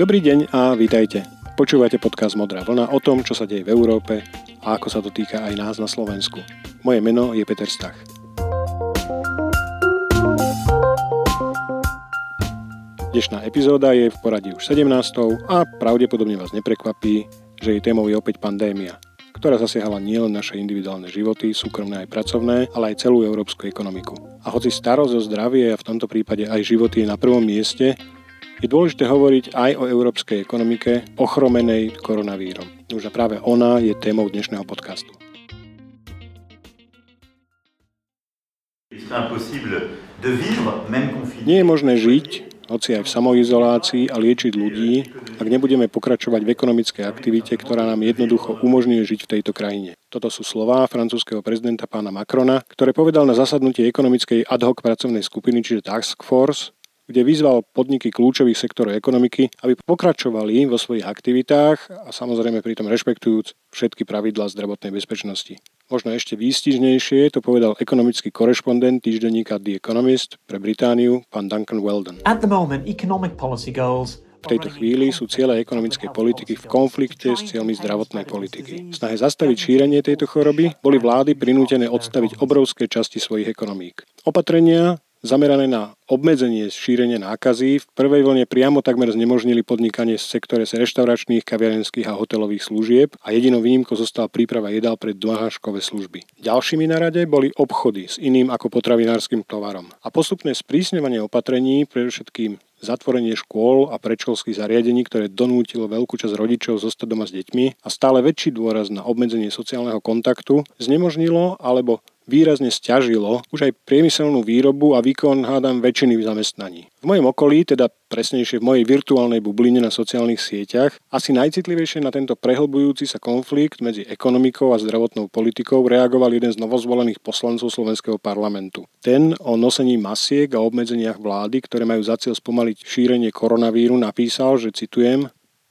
Dobrý deň a vítajte. Počúvate podcast Modrá vlna o tom, čo sa deje v Európe a ako sa to týka aj nás na Slovensku. Moje meno je Peter Stach. Dnešná epizóda je v poradí už 17. a pravdepodobne vás neprekvapí, že jej témou je opäť pandémia, ktorá zasiahala nielen naše individuálne životy, súkromné aj pracovné, ale aj celú európsku ekonomiku. A hoci starosť o zdravie a v tomto prípade aj životy je na prvom mieste, je dôležité hovoriť aj o európskej ekonomike ochromenej koronavírom. Už a práve ona je témou dnešného podcastu. Nie je možné žiť, hoci aj v samoizolácii a liečiť ľudí, ak nebudeme pokračovať v ekonomickej aktivite, ktorá nám jednoducho umožňuje žiť v tejto krajine. Toto sú slová francúzského prezidenta pána Macrona, ktoré povedal na zasadnutí ekonomickej ad hoc pracovnej skupiny, čiže Task Force, kde vyzval podniky kľúčových sektorov ekonomiky, aby pokračovali vo svojich aktivitách a samozrejme pritom rešpektujúc všetky pravidlá zdravotnej bezpečnosti. Možno ešte výstižnejšie to povedal ekonomický korešpondent týždenníka The Economist pre Britániu, pán Duncan Weldon. At the moment, economic policy goals v tejto chvíli sú ciele ekonomickej politiky v konflikte s cieľmi zdravotnej politiky. V snahe zastaviť šírenie tejto choroby boli vlády prinútené odstaviť obrovské časti svojich ekonomík. Opatrenia, zamerané na obmedzenie šírenia nákazy v prvej vlne priamo takmer znemožnili podnikanie v sektore z reštauračných, kaviarenských a hotelových služieb a jedinou výnimkou zostala príprava jedál pre dláškové služby. Ďalšími na rade boli obchody s iným ako potravinárskym tovarom. A postupné sprísňovanie opatrení, predovšetkým zatvorenie škôl a predškolských zariadení, ktoré donútilo veľkú časť rodičov zostať doma s deťmi a stále väčší dôraz na obmedzenie sociálneho kontaktu, znemožnilo alebo výrazne stiažilo už aj priemyselnú výrobu a výkon hádam väčšiny zamestnaní. V mojom okolí, teda presnejšie v mojej virtuálnej bubline na sociálnych sieťach, asi najcitlivejšie na tento prehlbujúci sa konflikt medzi ekonomikou a zdravotnou politikou reagoval jeden z novozvolených poslancov slovenského parlamentu. Ten o nosení masiek a obmedzeniach vlády, ktoré majú za cieľ spomaliť šírenie koronavíru, napísal, že citujem,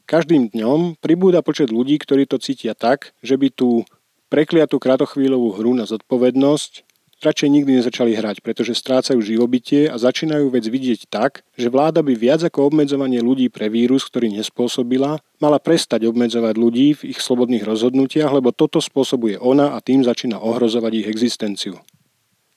Každým dňom pribúda počet ľudí, ktorí to cítia tak, že by tú prekliatú kratochvíľovú hru na zodpovednosť radšej nikdy nezačali hrať, pretože strácajú živobytie a začínajú vec vidieť tak, že vláda by viac ako obmedzovanie ľudí pre vírus, ktorý nespôsobila, mala prestať obmedzovať ľudí v ich slobodných rozhodnutiach, lebo toto spôsobuje ona a tým začína ohrozovať ich existenciu.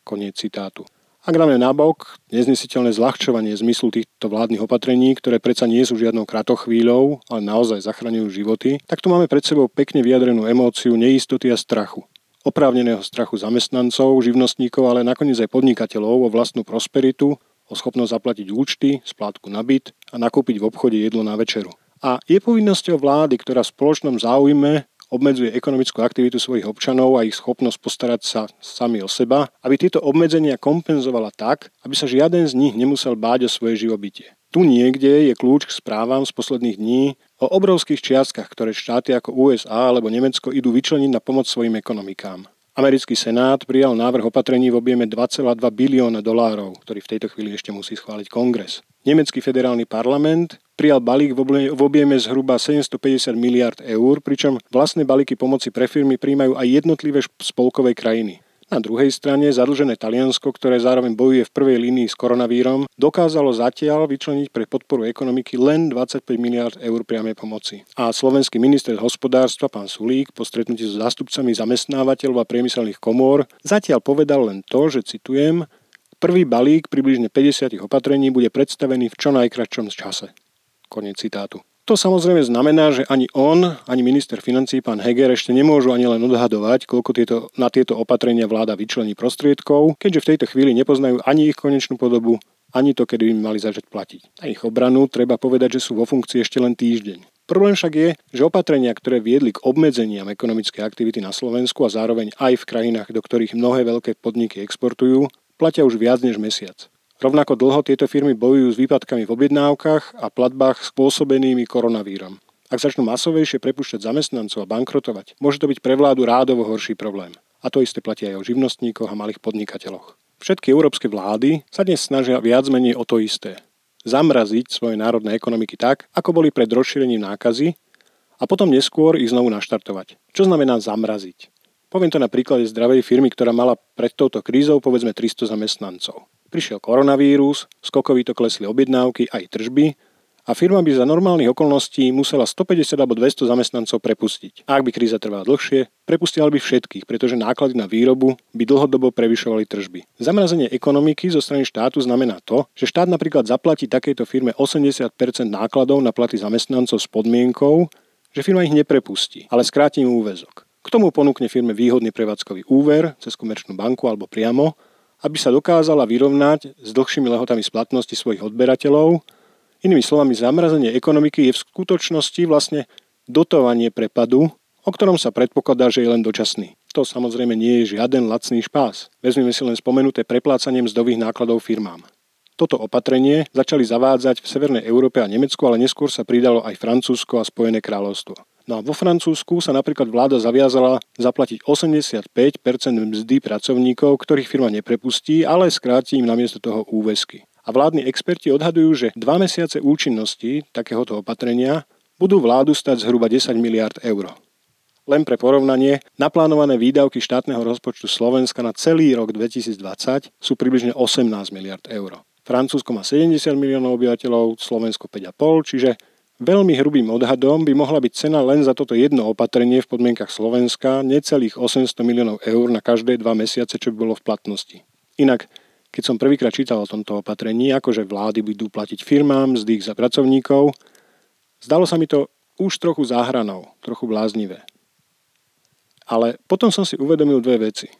Koniec citátu. Ak dáme nabok neznesiteľné zľahčovanie zmyslu týchto vládnych opatrení, ktoré predsa nie sú žiadnou kratochvíľou, ale naozaj zachraňujú životy, tak tu máme pred sebou pekne vyjadrenú emóciu neistoty a strachu. Oprávneného strachu zamestnancov, živnostníkov, ale nakoniec aj podnikateľov o vlastnú prosperitu, o schopnosť zaplatiť účty, splátku na byt a nakúpiť v obchode jedlo na večeru. A je povinnosťou vlády, ktorá v spoločnom záujme obmedzuje ekonomickú aktivitu svojich občanov a ich schopnosť postarať sa sami o seba, aby tieto obmedzenia kompenzovala tak, aby sa žiaden z nich nemusel báť o svoje živobytie. Tu niekde je kľúč k správam z posledných dní o obrovských čiastkách, ktoré štáty ako USA alebo Nemecko idú vyčleniť na pomoc svojim ekonomikám. Americký senát prijal návrh opatrení v objeme 2,2 bilióna dolárov, ktorý v tejto chvíli ešte musí schváliť kongres. Nemecký federálny parlament prijal balík v objeme zhruba 750 miliard eur, pričom vlastné balíky pomoci pre firmy príjmajú aj jednotlivé spolkové krajiny. Na druhej strane zadlžené Taliansko, ktoré zároveň bojuje v prvej línii s koronavírom, dokázalo zatiaľ vyčleniť pre podporu ekonomiky len 25 miliard eur priamej pomoci. A slovenský minister hospodárstva, pán Sulík, po stretnutí so zástupcami zamestnávateľov a priemyselných komôr, zatiaľ povedal len to, že citujem, prvý balík približne 50 opatrení bude predstavený v čo najkračšom čase. Koniec citátu. To samozrejme znamená, že ani on, ani minister financí, pán Heger, ešte nemôžu ani len odhadovať, koľko tieto, na tieto opatrenia vláda vyčlení prostriedkov, keďže v tejto chvíli nepoznajú ani ich konečnú podobu, ani to, kedy by mali začať platiť. Na ich obranu treba povedať, že sú vo funkcii ešte len týždeň. Problém však je, že opatrenia, ktoré viedli k obmedzeniam ekonomickej aktivity na Slovensku a zároveň aj v krajinách, do ktorých mnohé veľké podniky exportujú, platia už viac než mesiac. Rovnako dlho tieto firmy bojujú s výpadkami v objednávkach a platbách spôsobenými koronavírom. Ak začnú masovejšie prepušťať zamestnancov a bankrotovať, môže to byť pre vládu rádovo horší problém. A to isté platí aj o živnostníkoch a malých podnikateľoch. Všetky európske vlády sa dnes snažia viac menej o to isté. Zamraziť svoje národné ekonomiky tak, ako boli pred rozšírením nákazy a potom neskôr ich znovu naštartovať. Čo znamená zamraziť? Poviem to na príklade zdravej firmy, ktorá mala pred touto krízou povedzme 300 zamestnancov. Prišiel koronavírus, skokovito klesli objednávky aj tržby a firma by za normálnych okolností musela 150 alebo 200 zamestnancov prepustiť. A ak by kríza trvala dlhšie, prepustila by všetkých, pretože náklady na výrobu by dlhodobo prevyšovali tržby. Zamrazenie ekonomiky zo strany štátu znamená to, že štát napríklad zaplatí takejto firme 80% nákladov na platy zamestnancov s podmienkou, že firma ich neprepustí, ale skráti im úvezok. K tomu ponúkne firme výhodný prevádzkový úver cez komerčnú banku alebo priamo, aby sa dokázala vyrovnať s dlhšími lehotami splatnosti svojich odberateľov Inými slovami, zamrazenie ekonomiky je v skutočnosti vlastne dotovanie prepadu, o ktorom sa predpokladá, že je len dočasný. To samozrejme nie je žiaden lacný špás. Vezmeme si len spomenuté preplácanie mzdových nákladov firmám. Toto opatrenie začali zavádzať v Severnej Európe a Nemecku, ale neskôr sa pridalo aj Francúzsko a Spojené kráľovstvo. No a vo Francúzsku sa napríklad vláda zaviazala zaplatiť 85% mzdy pracovníkov, ktorých firma neprepustí, ale skráti im namiesto toho úväzky. A vládni experti odhadujú, že dva mesiace účinnosti takéhoto opatrenia budú vládu stať zhruba 10 miliard eur. Len pre porovnanie, naplánované výdavky štátneho rozpočtu Slovenska na celý rok 2020 sú približne 18 miliard eur. Francúzsko má 70 miliónov obyvateľov, Slovensko 5,5, čiže veľmi hrubým odhadom by mohla byť cena len za toto jedno opatrenie v podmienkach Slovenska necelých 800 miliónov eur na každé dva mesiace, čo by bolo v platnosti. Inak keď som prvýkrát čítal o tomto opatrení, akože vlády budú platiť firmám zdých za pracovníkov, zdalo sa mi to už trochu záhranou, trochu bláznivé. Ale potom som si uvedomil dve veci.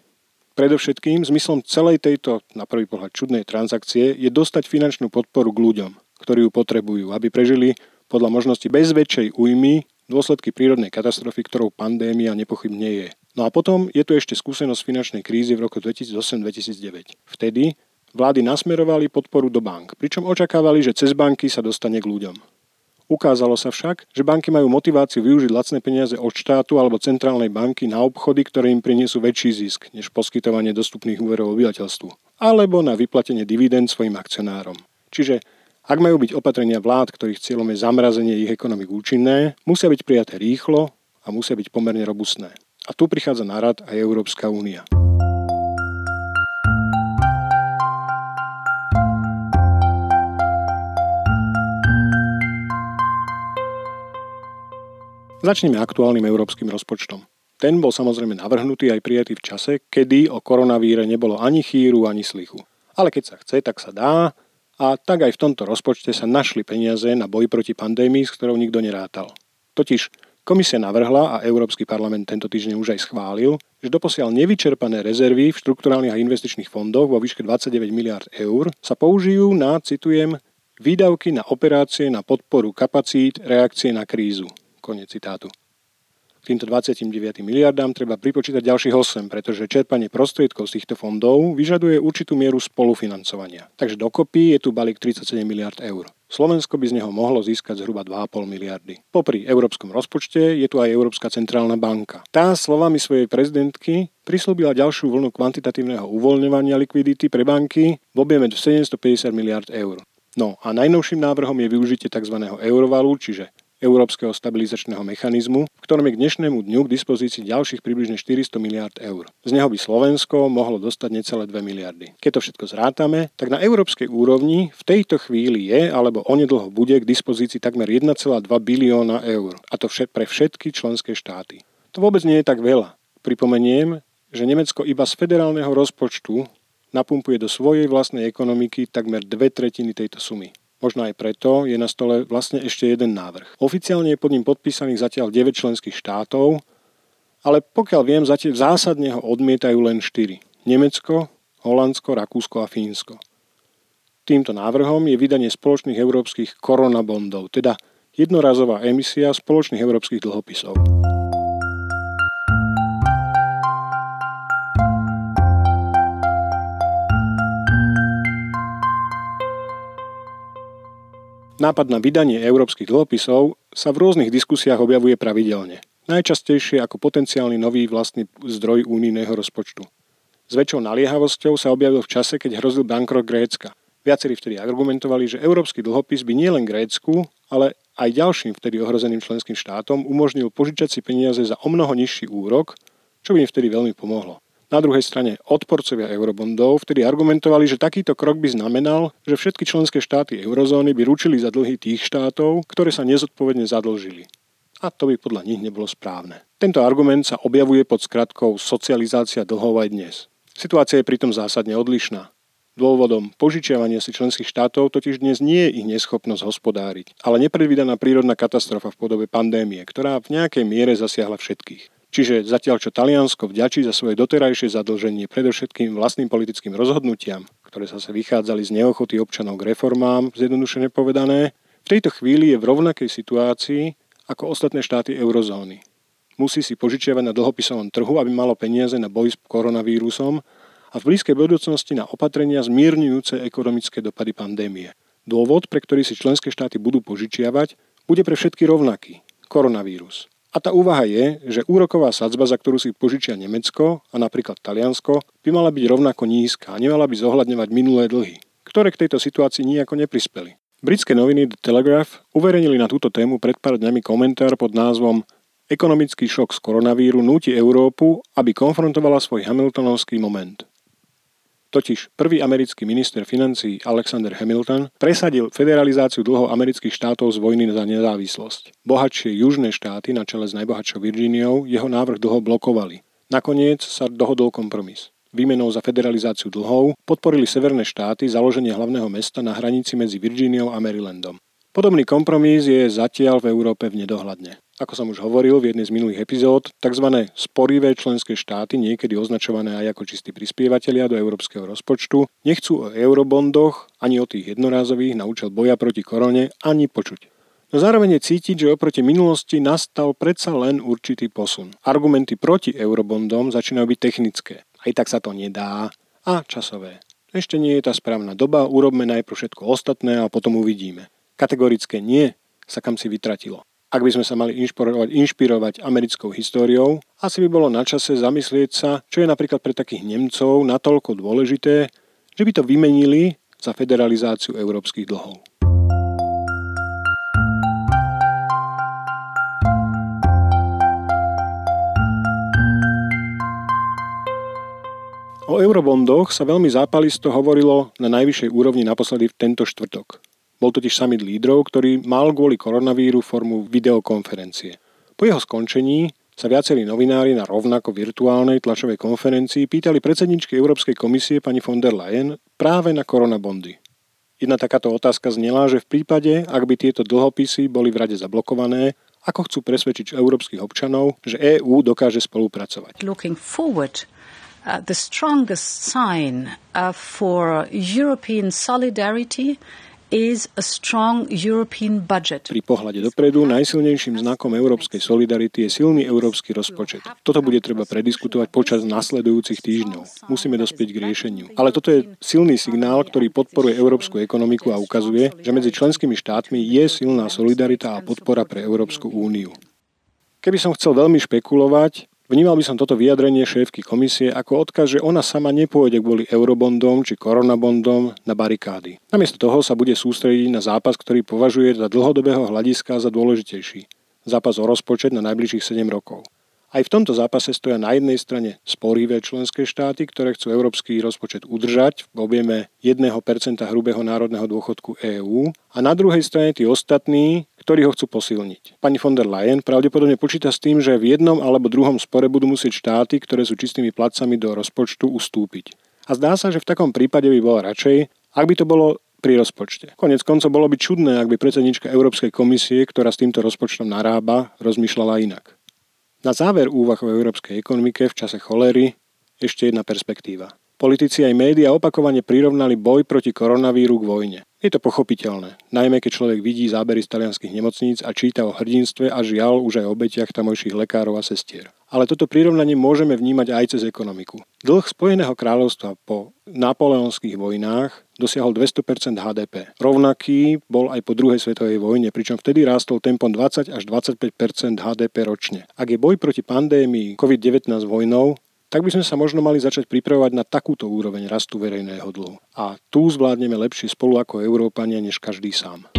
Predovšetkým zmyslom celej tejto, na prvý pohľad čudnej transakcie, je dostať finančnú podporu k ľuďom, ktorí ju potrebujú, aby prežili podľa možnosti bez väčšej újmy dôsledky prírodnej katastrofy, ktorou pandémia nepochybne je. No a potom je tu ešte skúsenosť finančnej krízy v roku 2008-2009. Vtedy vlády nasmerovali podporu do bank, pričom očakávali, že cez banky sa dostane k ľuďom. Ukázalo sa však, že banky majú motiváciu využiť lacné peniaze od štátu alebo centrálnej banky na obchody, ktoré im priniesú väčší zisk než poskytovanie dostupných úverov obyvateľstvu, alebo na vyplatenie dividend svojim akcionárom. Čiže ak majú byť opatrenia vlád, ktorých cieľom je zamrazenie ich ekonomik účinné, musia byť prijaté rýchlo a musia byť pomerne robustné. A tu prichádza na rad aj Európska únia. Začneme aktuálnym európskym rozpočtom. Ten bol samozrejme navrhnutý aj prijatý v čase, kedy o koronavíre nebolo ani chýru, ani slichu. Ale keď sa chce, tak sa dá a tak aj v tomto rozpočte sa našli peniaze na boj proti pandémii, s ktorou nikto nerátal. Totiž Komisia navrhla a Európsky parlament tento týždeň už aj schválil, že doposiaľ nevyčerpané rezervy v štrukturálnych a investičných fondoch vo výške 29 miliard eur sa použijú na, citujem, výdavky na operácie na podporu kapacít reakcie na krízu. Konec citátu. K týmto 29 miliardám treba pripočítať ďalších 8, pretože čerpanie prostriedkov z týchto fondov vyžaduje určitú mieru spolufinancovania. Takže dokopy je tu balík 37 miliard eur. Slovensko by z neho mohlo získať zhruba 2,5 miliardy. Popri európskom rozpočte je tu aj Európska centrálna banka. Tá slovami svojej prezidentky prislúbila ďalšiu vlnu kvantitatívneho uvoľňovania likvidity pre banky v objeme 750 miliard eur. No a najnovším návrhom je využitie tzv. eurovalu, čiže Európskeho stabilizačného mechanizmu, v ktorom je k dnešnému dňu k dispozícii ďalších približne 400 miliard eur. Z neho by Slovensko mohlo dostať necelé 2 miliardy. Keď to všetko zrátame, tak na európskej úrovni v tejto chvíli je alebo onedlho bude k dispozícii takmer 1,2 bilióna eur. A to všet pre všetky členské štáty. To vôbec nie je tak veľa. Pripomeniem, že Nemecko iba z federálneho rozpočtu napumpuje do svojej vlastnej ekonomiky takmer dve tretiny tejto sumy. Možno aj preto je na stole vlastne ešte jeden návrh. Oficiálne je pod ním podpísaných zatiaľ 9 členských štátov, ale pokiaľ viem, zatiaľ zásadne ho odmietajú len 4. Nemecko, Holandsko, Rakúsko a Fínsko. Týmto návrhom je vydanie spoločných európskych koronabondov, teda jednorazová emisia spoločných európskych dlhopisov. Nápad na vydanie európskych dlhopisov sa v rôznych diskusiách objavuje pravidelne. Najčastejšie ako potenciálny nový vlastný zdroj únijného rozpočtu. S väčšou naliehavosťou sa objavil v čase, keď hrozil bankrot Grécka. Viacerí vtedy argumentovali, že európsky dlhopis by nielen Grécku, ale aj ďalším vtedy ohrozeným členským štátom umožnil požičať si peniaze za o mnoho nižší úrok, čo by im vtedy veľmi pomohlo. Na druhej strane odporcovia eurobondov vtedy argumentovali, že takýto krok by znamenal, že všetky členské štáty eurozóny by ručili za dlhy tých štátov, ktoré sa nezodpovedne zadlžili. A to by podľa nich nebolo správne. Tento argument sa objavuje pod skratkou socializácia dlhov aj dnes. Situácia je pritom zásadne odlišná. Dôvodom požičiavania si členských štátov totiž dnes nie je ich neschopnosť hospodáriť, ale nepredvídaná prírodná katastrofa v podobe pandémie, ktorá v nejakej miere zasiahla všetkých. Čiže zatiaľ, čo Taliansko vďačí za svoje doterajšie zadlženie predovšetkým vlastným politickým rozhodnutiam, ktoré sa vychádzali z neochoty občanov k reformám, zjednodušene povedané, v tejto chvíli je v rovnakej situácii ako ostatné štáty eurozóny. Musí si požičiavať na dlhopisovom trhu, aby malo peniaze na boj s koronavírusom a v blízkej budúcnosti na opatrenia zmierňujúce ekonomické dopady pandémie. Dôvod, pre ktorý si členské štáty budú požičiavať, bude pre všetky rovnaký – koronavírus. A tá úvaha je, že úroková sadzba, za ktorú si požičia Nemecko a napríklad Taliansko, by mala byť rovnako nízka a nemala by zohľadňovať minulé dlhy, ktoré k tejto situácii nijako neprispeli. Britské noviny The Telegraph uverejnili na túto tému pred pár dňami komentár pod názvom Ekonomický šok z koronavíru núti Európu, aby konfrontovala svoj hamiltonovský moment. Totiž prvý americký minister financí Alexander Hamilton presadil federalizáciu dlhov amerických štátov z vojny za nezávislosť. Bohatšie južné štáty na čele s najbohatšou Virgíniou jeho návrh dlho blokovali. Nakoniec sa dohodol kompromis. Výmenou za federalizáciu dlhov podporili severné štáty založenie hlavného mesta na hranici medzi Virgíniou a Marylandom. Podobný kompromis je zatiaľ v Európe v nedohľadne. Ako som už hovoril v jednej z minulých epizód, tzv. sporivé členské štáty, niekedy označované aj ako čistí prispievateľia do európskeho rozpočtu, nechcú o eurobondoch ani o tých jednorázových na účel boja proti korone ani počuť. No zároveň je cítiť, že oproti minulosti nastal predsa len určitý posun. Argumenty proti eurobondom začínajú byť technické. Aj tak sa to nedá. A časové. Ešte nie je tá správna doba, urobme najprv všetko ostatné a potom uvidíme. Kategorické nie sa kam si vytratilo. Ak by sme sa mali inšpirovať, inšpirovať americkou históriou, asi by bolo na čase zamyslieť sa, čo je napríklad pre takých Nemcov natoľko dôležité, že by to vymenili za federalizáciu európskych dlhov. O eurobondoch sa veľmi zápalisto hovorilo na najvyššej úrovni naposledy v tento štvrtok. Bol totiž summit lídrov, ktorý mal kvôli koronavíru formu videokonferencie. Po jeho skončení sa viacerí novinári na rovnako virtuálnej tlačovej konferencii pýtali predsedničky Európskej komisie pani von der Leyen práve na koronabondy. Jedna takáto otázka znela, že v prípade, ak by tieto dlhopisy boli v rade zablokované, ako chcú presvedčiť európskych občanov, že EÚ dokáže spolupracovať. Looking forward, uh, the strongest sign uh, for European solidarity pri pohľade dopredu najsilnejším znakom európskej solidarity je silný európsky rozpočet. Toto bude treba prediskutovať počas nasledujúcich týždňov. Musíme dospieť k riešeniu. Ale toto je silný signál, ktorý podporuje európsku ekonomiku a ukazuje, že medzi členskými štátmi je silná solidarita a podpora pre Európsku úniu. Keby som chcel veľmi špekulovať, Vnímal by som toto vyjadrenie šéfky komisie ako odkaz, že ona sama nepôjde kvôli eurobondom či koronabondom na barikády. Namiesto toho sa bude sústrediť na zápas, ktorý považuje za dlhodobého hľadiska za dôležitejší. Zápas o rozpočet na najbližších 7 rokov. Aj v tomto zápase stoja na jednej strane sporivé členské štáty, ktoré chcú európsky rozpočet udržať v objeme 1% hrubého národného dôchodku EÚ a na druhej strane tí ostatní, ktorí ho chcú posilniť. Pani von der Leyen pravdepodobne počíta s tým, že v jednom alebo druhom spore budú musieť štáty, ktoré sú čistými placami do rozpočtu, ustúpiť. A zdá sa, že v takom prípade by bolo radšej, ak by to bolo pri rozpočte. Konec koncov bolo by čudné, ak by predsednička Európskej komisie, ktorá s týmto rozpočtom narába, rozmýšľala inak. Na záver úvah o európskej ekonomike v čase cholery ešte jedna perspektíva. Politici aj médiá opakovane prirovnali boj proti koronavíru k vojne. Je to pochopiteľné, najmä keď človek vidí zábery z talianských nemocníc a číta o hrdinstve a žiaľ už aj o obetiach tamojších lekárov a sestier. Ale toto prirovnanie môžeme vnímať aj cez ekonomiku. Dlh Spojeného kráľovstva po napoleonských vojnách dosiahol 200% HDP. Rovnaký bol aj po druhej svetovej vojne, pričom vtedy rástol tempom 20 až 25% HDP ročne. Ak je boj proti pandémii COVID-19 vojnou, tak by sme sa možno mali začať pripravovať na takúto úroveň rastu verejného dlhu. A tu zvládneme lepšie spolu ako Európania než každý sám.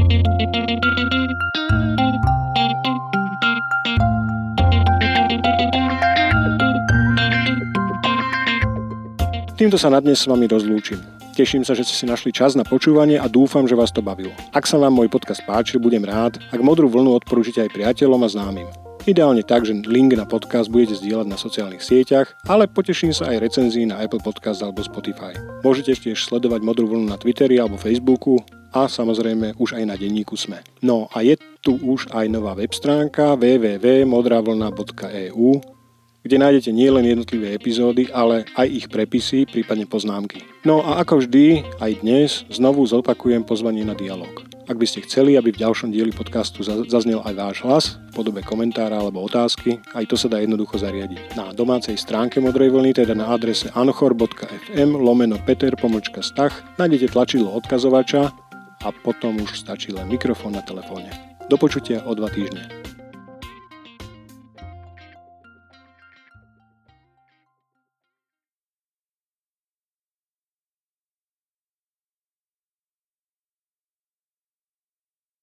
Týmto sa na dnes s vami rozlúčim. Teším sa, že ste si našli čas na počúvanie a dúfam, že vás to bavilo. Ak sa vám môj podcast páčil, budem rád, ak modrú vlnu odporúčite aj priateľom a známym. Ideálne tak, že link na podcast budete zdieľať na sociálnych sieťach, ale poteším sa aj recenzii na Apple Podcast alebo Spotify. Môžete tiež sledovať modrú vlnu na Twitteri alebo Facebooku a samozrejme už aj na denníku SME. No a je tu už aj nová web stránka www.modravlna.eu, kde nájdete nielen jednotlivé epizódy, ale aj ich prepisy, prípadne poznámky. No a ako vždy, aj dnes znovu zopakujem pozvanie na dialog. Ak by ste chceli, aby v ďalšom dieli podcastu zaznel aj váš hlas v podobe komentára alebo otázky, aj to sa dá jednoducho zariadiť. Na domácej stránke Modrej vlny, teda na adrese anchor.fm lomeno peter pomlčka stach, nájdete tlačidlo odkazovača a potom už stačí len mikrofón na telefóne. Do počutia o dva týždne.